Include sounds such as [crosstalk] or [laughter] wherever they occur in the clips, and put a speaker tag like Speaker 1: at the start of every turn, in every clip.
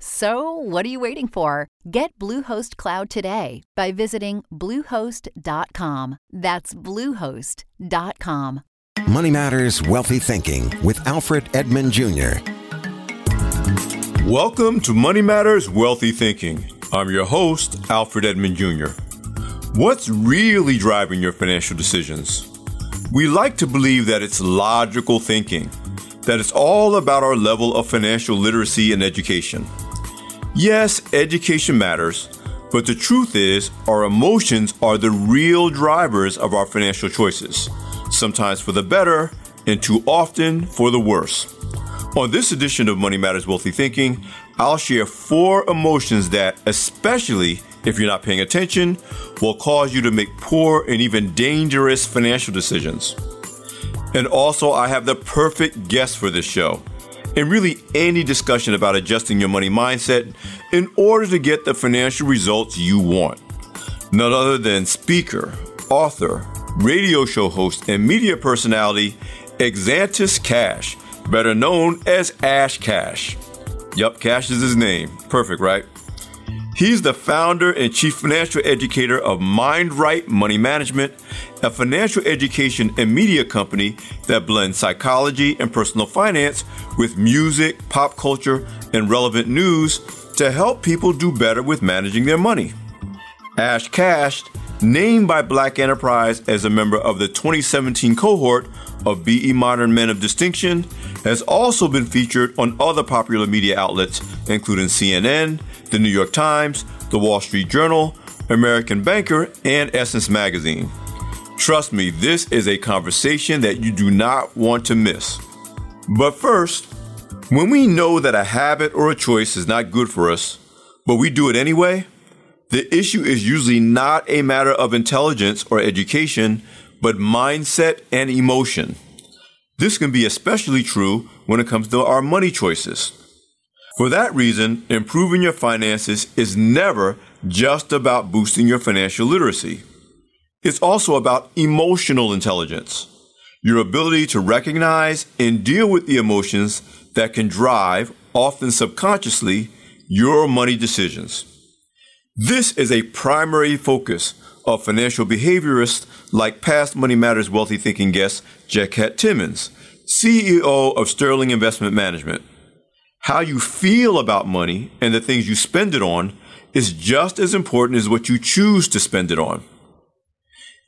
Speaker 1: So, what are you waiting for? Get Bluehost Cloud today by visiting Bluehost.com. That's Bluehost.com.
Speaker 2: Money Matters Wealthy Thinking with Alfred Edmond Jr.
Speaker 3: Welcome to Money Matters Wealthy Thinking. I'm your host, Alfred Edmond Jr. What's really driving your financial decisions? We like to believe that it's logical thinking, that it's all about our level of financial literacy and education. Yes, education matters, but the truth is, our emotions are the real drivers of our financial choices, sometimes for the better, and too often for the worse. On this edition of Money Matters Wealthy Thinking, I'll share four emotions that, especially if you're not paying attention, will cause you to make poor and even dangerous financial decisions. And also, I have the perfect guest for this show and really any discussion about adjusting your money mindset in order to get the financial results you want. None other than speaker, author, radio show host, and media personality Exantus Cash, better known as Ash Cash. Yup, Cash is his name. Perfect, right? He's the founder and chief financial educator of MindRight Money Management, a financial education and media company that blends psychology and personal finance with music, pop culture, and relevant news to help people do better with managing their money. Ash Cash, named by Black Enterprise as a member of the 2017 cohort of BE Modern Men of Distinction, has also been featured on other popular media outlets, including CNN, the New York Times, the Wall Street Journal, American Banker, and Essence Magazine. Trust me, this is a conversation that you do not want to miss. But first, when we know that a habit or a choice is not good for us, but we do it anyway, the issue is usually not a matter of intelligence or education, but mindset and emotion. This can be especially true when it comes to our money choices. For that reason, improving your finances is never just about boosting your financial literacy. It's also about emotional intelligence, your ability to recognize and deal with the emotions that can drive, often subconsciously, your money decisions. This is a primary focus of financial behaviorists like past Money Matters Wealthy Thinking guest Jacquette Timmons, CEO of Sterling Investment Management. How you feel about money and the things you spend it on is just as important as what you choose to spend it on.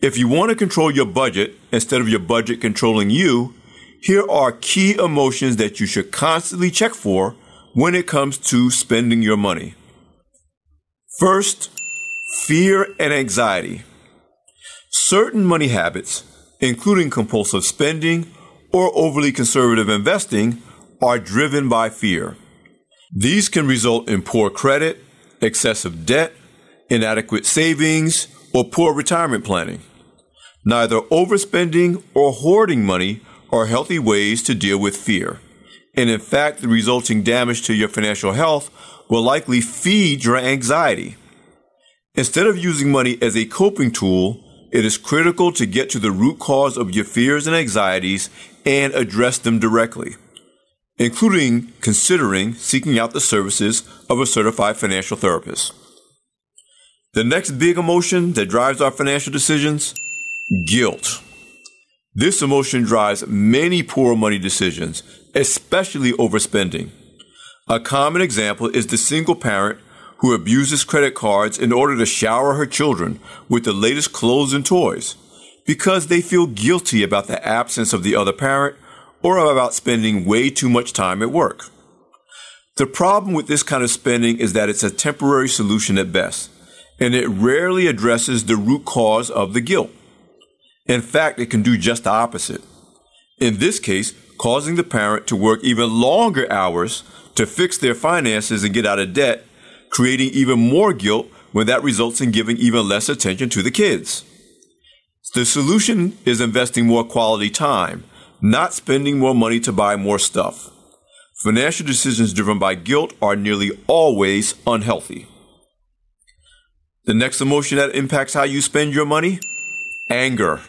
Speaker 3: If you want to control your budget instead of your budget controlling you, here are key emotions that you should constantly check for when it comes to spending your money. First, fear and anxiety. Certain money habits, including compulsive spending or overly conservative investing, are driven by fear. These can result in poor credit, excessive debt, inadequate savings, or poor retirement planning. Neither overspending or hoarding money are healthy ways to deal with fear. And in fact, the resulting damage to your financial health will likely feed your anxiety. Instead of using money as a coping tool, it is critical to get to the root cause of your fears and anxieties and address them directly including considering seeking out the services of a certified financial therapist. The next big emotion that drives our financial decisions guilt. This emotion drives many poor money decisions, especially overspending. A common example is the single parent who abuses credit cards in order to shower her children with the latest clothes and toys because they feel guilty about the absence of the other parent or about spending way too much time at work. The problem with this kind of spending is that it's a temporary solution at best, and it rarely addresses the root cause of the guilt. In fact, it can do just the opposite. In this case, causing the parent to work even longer hours to fix their finances and get out of debt, creating even more guilt when that results in giving even less attention to the kids. The solution is investing more quality time, not spending more money to buy more stuff. Financial decisions driven by guilt are nearly always unhealthy. The next emotion that impacts how you spend your money? Anger.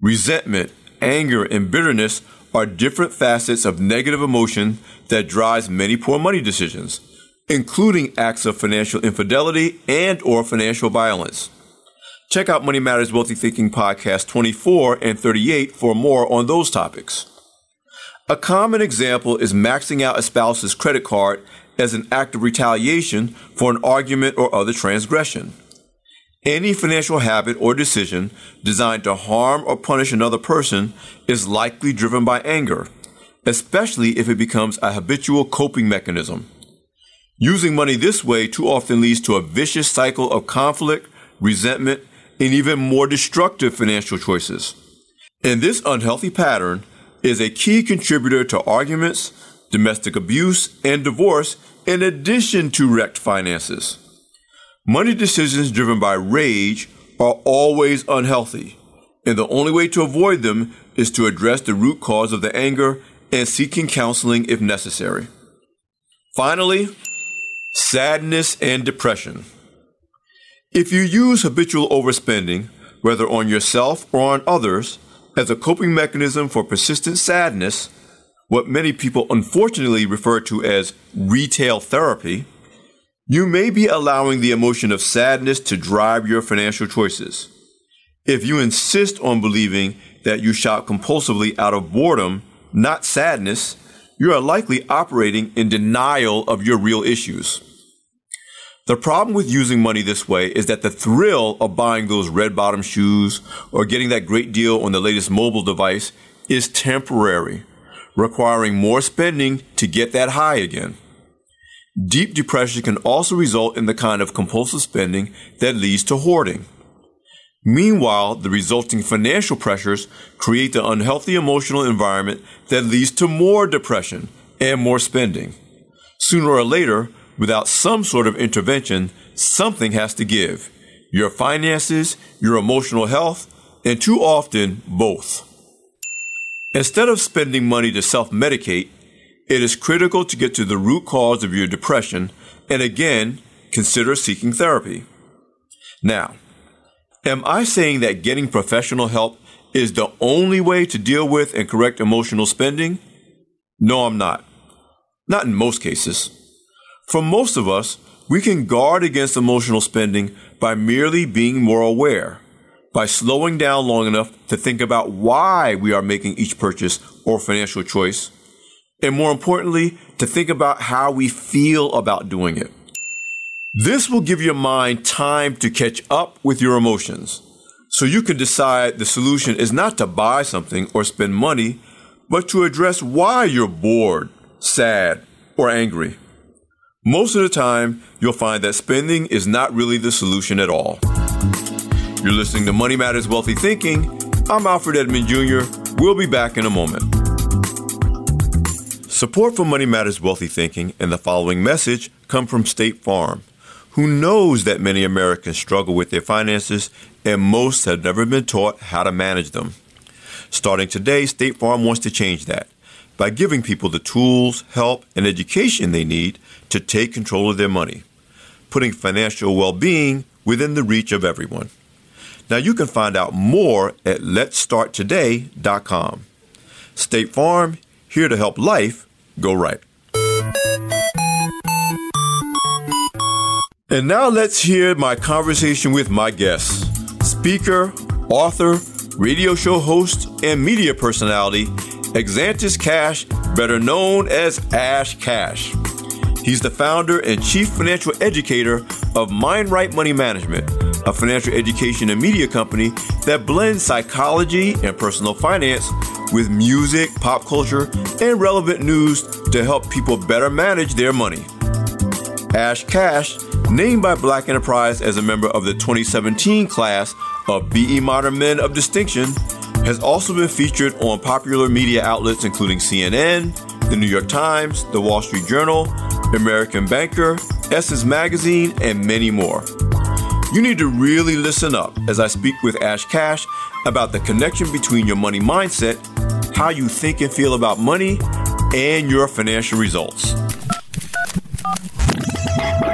Speaker 3: Resentment, anger, and bitterness are different facets of negative emotion that drives many poor money decisions, including acts of financial infidelity and or financial violence. Check out Money Matters Wealthy Thinking podcast 24 and 38 for more on those topics. A common example is maxing out a spouse's credit card as an act of retaliation for an argument or other transgression. Any financial habit or decision designed to harm or punish another person is likely driven by anger, especially if it becomes a habitual coping mechanism. Using money this way too often leads to a vicious cycle of conflict, resentment, and even more destructive financial choices. And this unhealthy pattern is a key contributor to arguments, domestic abuse, and divorce, in addition to wrecked finances. Money decisions driven by rage are always unhealthy, and the only way to avoid them is to address the root cause of the anger and seeking counseling if necessary. Finally, sadness and depression. If you use habitual overspending, whether on yourself or on others, as a coping mechanism for persistent sadness, what many people unfortunately refer to as retail therapy, you may be allowing the emotion of sadness to drive your financial choices. If you insist on believing that you shop compulsively out of boredom, not sadness, you are likely operating in denial of your real issues. The problem with using money this way is that the thrill of buying those red bottom shoes or getting that great deal on the latest mobile device is temporary, requiring more spending to get that high again. Deep depression can also result in the kind of compulsive spending that leads to hoarding. Meanwhile, the resulting financial pressures create the unhealthy emotional environment that leads to more depression and more spending. Sooner or later, Without some sort of intervention, something has to give your finances, your emotional health, and too often both. Instead of spending money to self medicate, it is critical to get to the root cause of your depression and again, consider seeking therapy. Now, am I saying that getting professional help is the only way to deal with and correct emotional spending? No, I'm not. Not in most cases. For most of us, we can guard against emotional spending by merely being more aware, by slowing down long enough to think about why we are making each purchase or financial choice, and more importantly, to think about how we feel about doing it. This will give your mind time to catch up with your emotions, so you can decide the solution is not to buy something or spend money, but to address why you're bored, sad, or angry. Most of the time, you'll find that spending is not really the solution at all. You're listening to Money Matters Wealthy Thinking. I'm Alfred Edmond Jr. We'll be back in a moment. Support for Money Matters Wealthy Thinking and the following message come from State Farm, who knows that many Americans struggle with their finances and most have never been taught how to manage them. Starting today, State Farm wants to change that by giving people the tools, help, and education they need to take control of their money, putting financial well being within the reach of everyone. Now you can find out more at letstarttoday.com. State Farm, here to help life go right. And now let's hear my conversation with my guest, speaker, author, radio show host, and media personality, Exantus Cash, better known as Ash Cash. He's the founder and chief financial educator of Mind Right Money Management, a financial education and media company that blends psychology and personal finance with music, pop culture, and relevant news to help people better manage their money. Ash Cash, named by Black Enterprise as a member of the 2017 class of BE Modern Men of Distinction, has also been featured on popular media outlets including CNN, The New York Times, The Wall Street Journal, American Banker, Essence Magazine, and many more. You need to really listen up as I speak with Ash Cash about the connection between your money mindset, how you think and feel about money, and your financial results.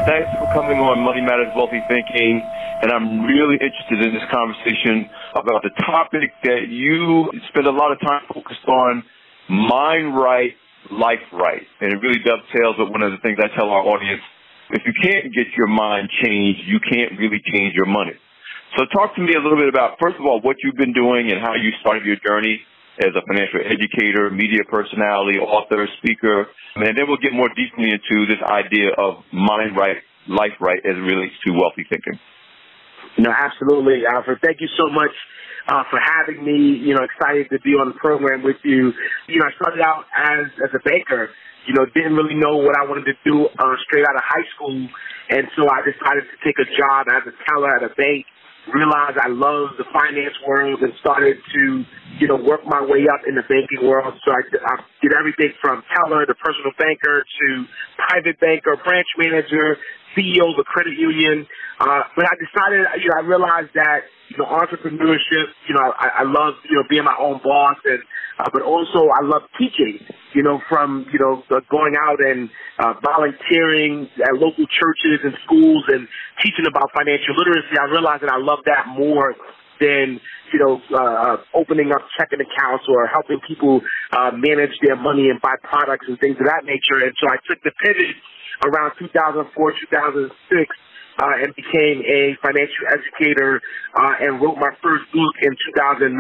Speaker 3: Thanks for coming on Money Matters Wealthy Thinking. And I'm really interested in this conversation about the topic that you spend a lot of time focused on mind right, life right. And it really dovetails with one of the things I tell our audience. If you can't get your mind changed, you can't really change your money. So talk to me a little bit about, first of all, what you've been doing and how you started your journey as a financial educator, media personality, author, speaker. And then we'll get more deeply into this idea of mind right, life right as it relates to wealthy thinking.
Speaker 4: No, absolutely, Alfred. Thank you so much uh, for having me. You know, excited to be on the program with you. You know, I started out as as a banker. You know, didn't really know what I wanted to do uh, straight out of high school, and so I decided to take a job as a teller at a bank. Realized I loved the finance world and started to, you know, work my way up in the banking world. So I, I did everything from teller to personal banker to private banker, branch manager, CEO of a credit union. Uh, but I decided, you know, I realized that, you know, entrepreneurship, you know, I, I love, you know, being my own boss and, uh, but also I love teaching, you know, from, you know, going out and, uh, volunteering at local churches and schools and teaching about financial literacy. I realized that I love that more than, you know, uh, opening up checking accounts or helping people, uh, manage their money and buy products and things of that nature. And so I took the pivot around 2004, 2006, uh, and became a financial educator uh, and wrote my first book in 2009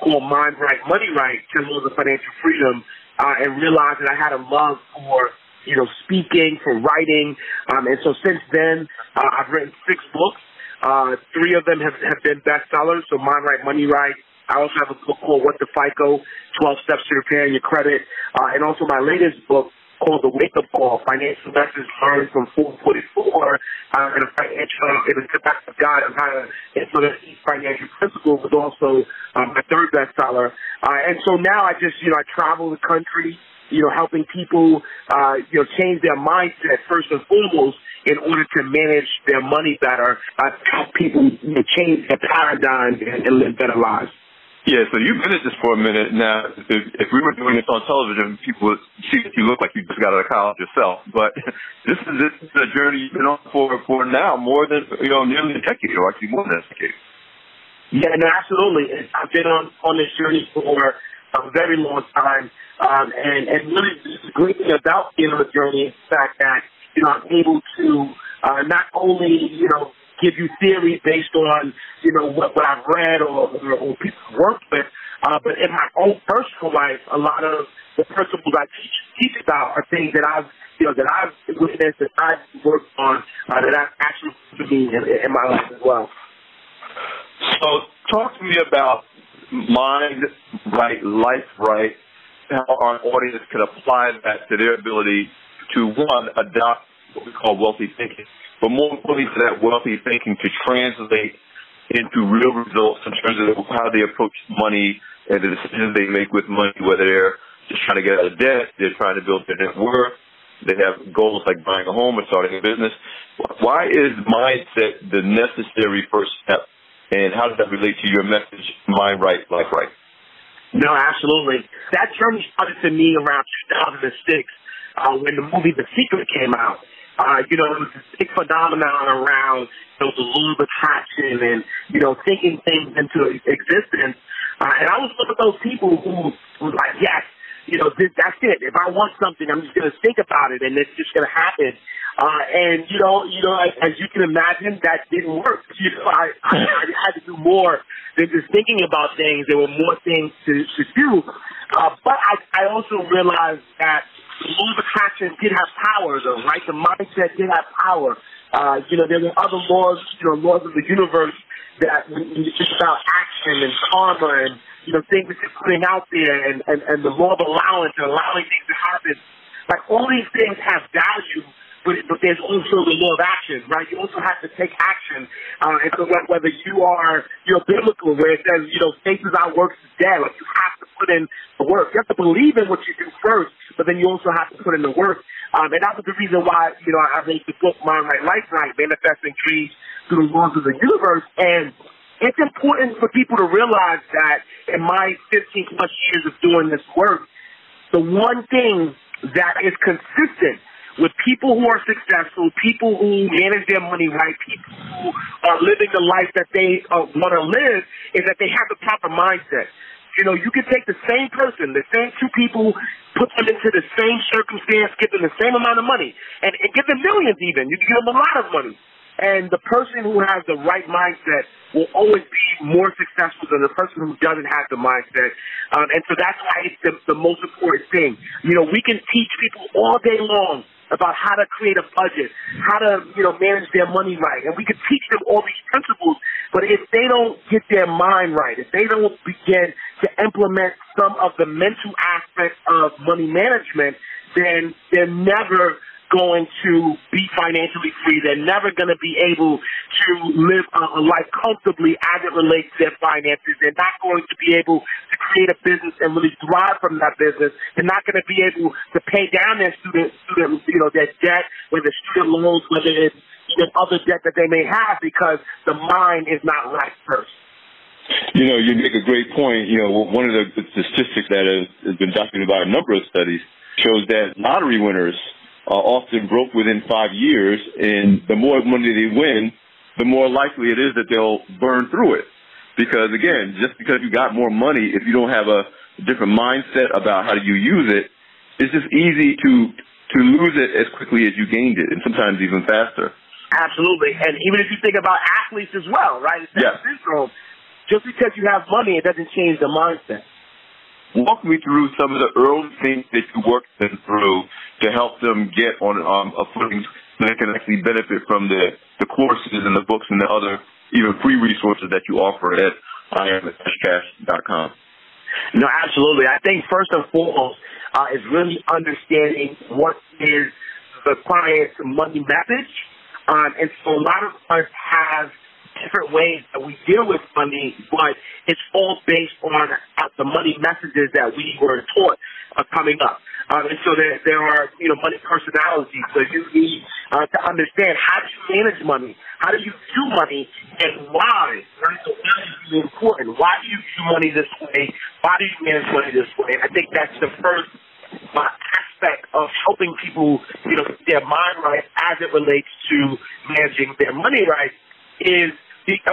Speaker 4: called Mind Right, Money Right, 10 Laws of Financial Freedom, uh, and realized that I had a love for, you know, speaking, for writing. Um, and so since then, uh, I've written six books. Uh, three of them have, have been bestsellers, so Mind Right, Money Right. I also have a book called What the FICO, 12 Steps to Repairing Your Credit. Uh, and also my latest book, called the Wake Up Call: Financial Lessons Learned from 444 uh, in a financial in a of guide on how to implement each financial principle was also um, my third bestseller. Uh, and so now I just you know I travel the country, you know, helping people uh, you know change their mindset first and foremost in order to manage their money better, uh, help people you know, change their paradigm and, and live better lives.
Speaker 3: Yeah, so you've been at this for a minute now. If, if we were doing this on television, people would see that you look like you just got out of college yourself. But [laughs] this is this is a journey you've been on for for now more than you know nearly a decade, or actually more than a decade.
Speaker 4: Yeah, no, absolutely. I've been on on this journey for a very long time, um, and and really the great thing about being on the journey is the fact that you know I'm able to uh, not only you know give you theory based on, you know, what, what I've read or, or, or people worked with. Uh, but in my own personal life, a lot of the principles I teach, teach about are things that I've, you know, that I've witnessed, that I've worked on, uh, that I've actually for me in, in my life as well.
Speaker 3: So talk to me about mind right, life right, how our audience can apply that to their ability to, one, adopt what we call wealthy thinking, but more importantly for that wealthy thinking to translate into real results in terms of how they approach money and the decisions they make with money, whether they're just trying to get out of debt, they're trying to build their net worth, they have goals like buying a home or starting a business. Why is mindset the necessary first step? And how does that relate to your message, mind right, life right?
Speaker 4: No, absolutely. That journey started to me around 2006 uh, when the movie The Secret came out. Uh, you know, it was a big phenomenon around you know, the attraction and, you know, thinking things into existence. Uh, and I was one of those people who was like, yes, you know, this, that's it. If I want something, I'm just going to think about it and it's just going to happen. Uh, and you know, you know, as, as you can imagine, that didn't work. [laughs] You know, I, I, I had to do more than just thinking about things. There were more things to, to do. Uh, but I, I also realized that law of attraction did have power, though, right? The mindset did have power. Uh, you know, there were other laws, you know, laws of the universe that when you about action and karma and you know, things that you're putting out there and, and, and the law of allowance and allowing things to happen. Like all these things have value but, but there's also the law of action, right? You also have to take action. Uh, and so whether you are, you know, biblical, where it says, you know, faith without works is dead, like you have to put in the work. You have to believe in what you do first, but then you also have to put in the work. Um, and that's the reason why, you know, I made the book Mind Right Life Right, Manifesting Dreams Through the Laws of the Universe. And it's important for people to realize that in my 15 plus years of doing this work, the one thing that is consistent with people who are successful, people who manage their money right, people who are living the life that they uh, want to live, is that they have the proper mindset. You know, you can take the same person, the same two people, put them into the same circumstance, give them the same amount of money, and, and give them millions even. You can give them a lot of money. And the person who has the right mindset will always be more successful than the person who doesn't have the mindset. Um, and so that's why it's the, the most important thing. You know, we can teach people all day long about how to create a budget, how to, you know, manage their money right. And we can teach them all these principles, but if they don't get their mind right, if they don't begin to implement some of the mental aspects of money management, then they're never going to be financially free. They're never going to be able to live a life comfortably as it relates to their finances. They're not going to be able to create a business and really thrive from that business. They're not going to be able to pay down their student, student, you know, their debt, whether student loans, whether it's even other debt that they may have because the mind is not right first.
Speaker 5: You know, you make a great point. You know, one of the, statistics that has been documented by a number of studies shows that lottery winners are often broke within five years, and the more money they win, the more likely it is that they'll burn through it. Because again, just because you got more money, if you don't have a different mindset about how you use it, it's just easy to to lose it as quickly as you gained it, and sometimes even faster.
Speaker 4: Absolutely, and even if you think about athletes as well, right? It's
Speaker 5: yes.
Speaker 4: syndrome. Just because you have money, it doesn't change the mindset.
Speaker 5: Walk me through some of the early things that you worked them through to help them get on um, a footing so they can actually benefit from the, the courses and the books and the other even free resources that you offer at iamcash.com.
Speaker 4: No, absolutely. I think first and foremost uh, is really understanding what is the client's money message. Um, and so a lot of us have different ways that we deal with money, but it's all based on the money messages that we were taught uh, coming up. Um, and so there, there are, you know, money personalities. So you need uh, to understand how you manage money? How do you view money and why? Right? So why is really important? Why do you view money this way? Why do you manage money this way? And I think that's the first uh, aspect of helping people, you know, their mind right as it relates to managing their money right is,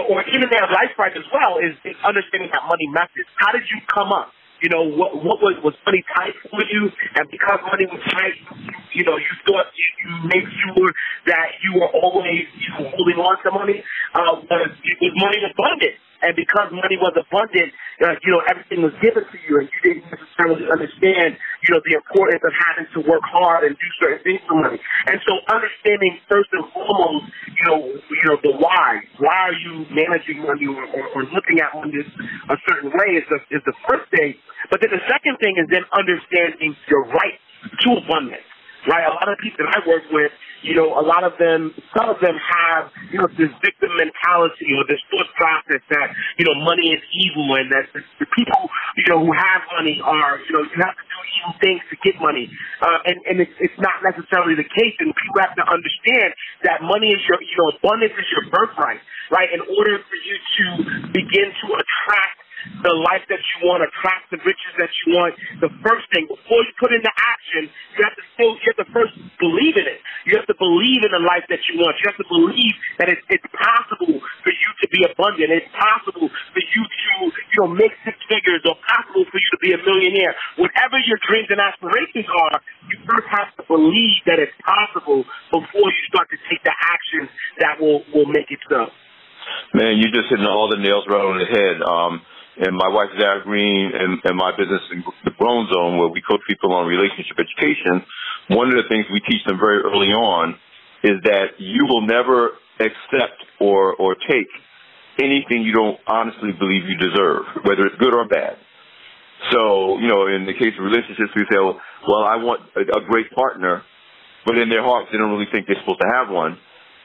Speaker 4: or even their life right as well, is, is understanding that money message. How did you come up? you know, what what was was money tight for you, and because money was tight, you, you know, you thought you, you made sure that you were always you know, holding on to money. Uh, was, was money abundant, and because money was abundant, uh, you know, everything was given to you, and you didn't necessarily understand, you know, the importance of having to work hard and do certain things for money. And so, understanding first and foremost, you know, you know, the why. Why are you managing money or, or, or looking at money a certain way is the is the first thing. But then the second thing is then understanding your right to abundance right? A lot of people that I work with, you know, a lot of them, some of them have, you know, this victim mentality or this thought process that, you know, money is evil and that the, the people, you know, who have money are, you know, you have to do evil things to get money. Uh, and, and it's, it's not necessarily the case. And people have to understand that money is your, you know, abundance is your birthright, right? In order for you to begin to attract the life that you want, attract the riches that you want, the first thing, before you put into action, you have to still, you have to first believe in it. You have to believe in the life that you want. You have to believe that it's, it's possible for you to be abundant. It's possible for you to, you know, make six figures or possible for you to be a millionaire. Whatever your dreams and aspirations are, you first have to believe that it's possible before you start to take the actions that will, will make it so.
Speaker 5: Man, you're just hitting all the nails right on the head. Um, and my wife Zara Green and, and my business in the Grown Zone, where we coach people on relationship education, one of the things we teach them very early on is that you will never accept or or take
Speaker 3: anything you don't honestly believe you deserve, whether it's good or bad. So, you know, in the case of relationships, we say, well, well I want a, a great partner, but in their hearts, they don't really think they're supposed to have one.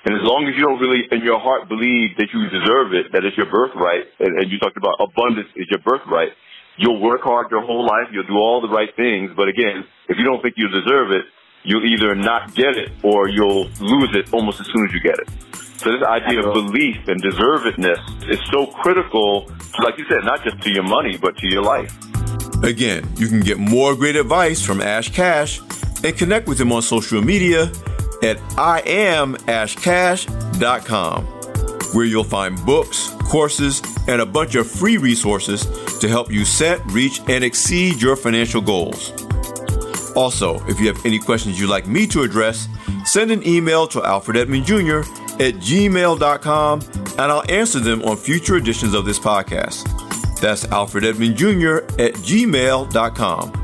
Speaker 3: And as long as you don't really, in your heart, believe that you deserve it, that it's your birthright, and, and you talked about abundance is your birthright, you'll work hard your whole life, you'll do all the right things, but again, if you don't think you deserve it, you'll either not get it or you'll lose it almost as soon as you get it. So this idea of belief and deservedness is so critical, like you said, not just to your money, but to your life. Again, you can get more great advice from Ash Cash and connect with him on social media at iamashcash.com, where you'll find books, courses, and a bunch of free resources to help you set, reach, and exceed your financial goals. Also, if you have any questions you'd like me to address, send an email to Alfred Edmond Jr. at gmail.com and I'll answer them on future editions of this podcast. That's Alfred Edmond Jr. at gmail.com.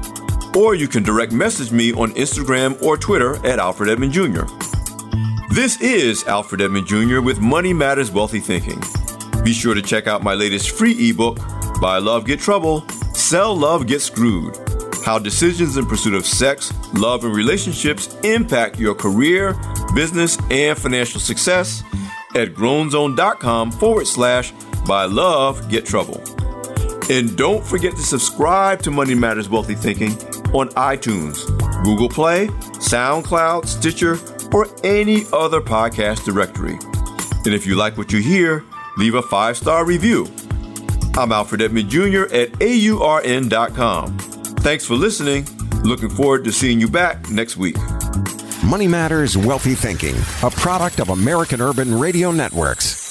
Speaker 3: Or you can direct message me on Instagram or Twitter at Alfred Edmond Jr. This is Alfred Edmond Jr. with Money Matters Wealthy Thinking. Be sure to check out my latest free ebook, Buy Love Get Trouble, Sell Love Get Screwed how decisions in pursuit of sex, love, and relationships impact your career, business, and financial success at grownzone.com forward slash buy love get trouble. And don't forget to subscribe to Money Matters Wealthy Thinking on iTunes, Google Play, SoundCloud, Stitcher, or any other podcast directory. And if you like what you hear, leave a five star review. I'm Alfred Edmond Jr. at AURN.com. Thanks for listening. Looking forward to seeing you back next week.
Speaker 2: Money Matters Wealthy Thinking, a product of American Urban Radio Networks.